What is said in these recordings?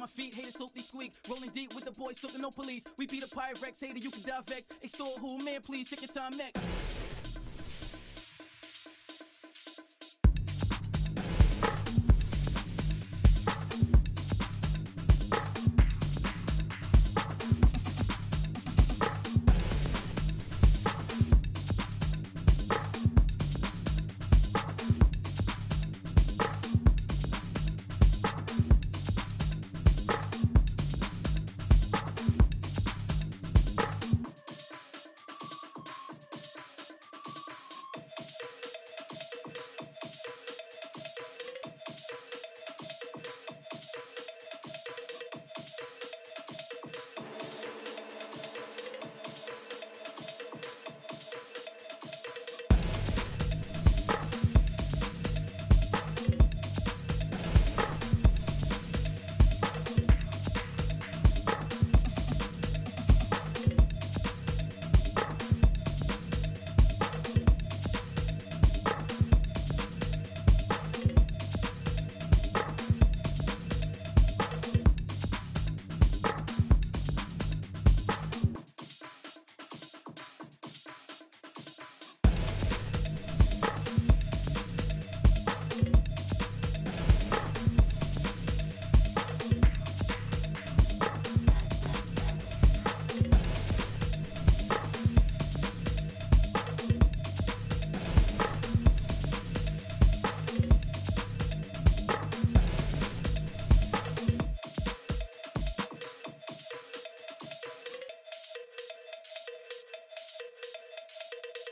my feet, haters hope they squeak. Rolling deep with the boys, soaking no police. We beat a Pyrex, hater, you can die vex. Extort who, man, please, check your time next.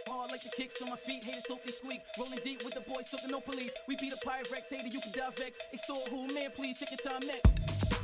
Hard like the kicks on my feet, haters hope they squeak. Rolling deep with the boys, soaking no police. We beat a Pyrex, hater, you can die vex. Extort who, man, please, check your time next.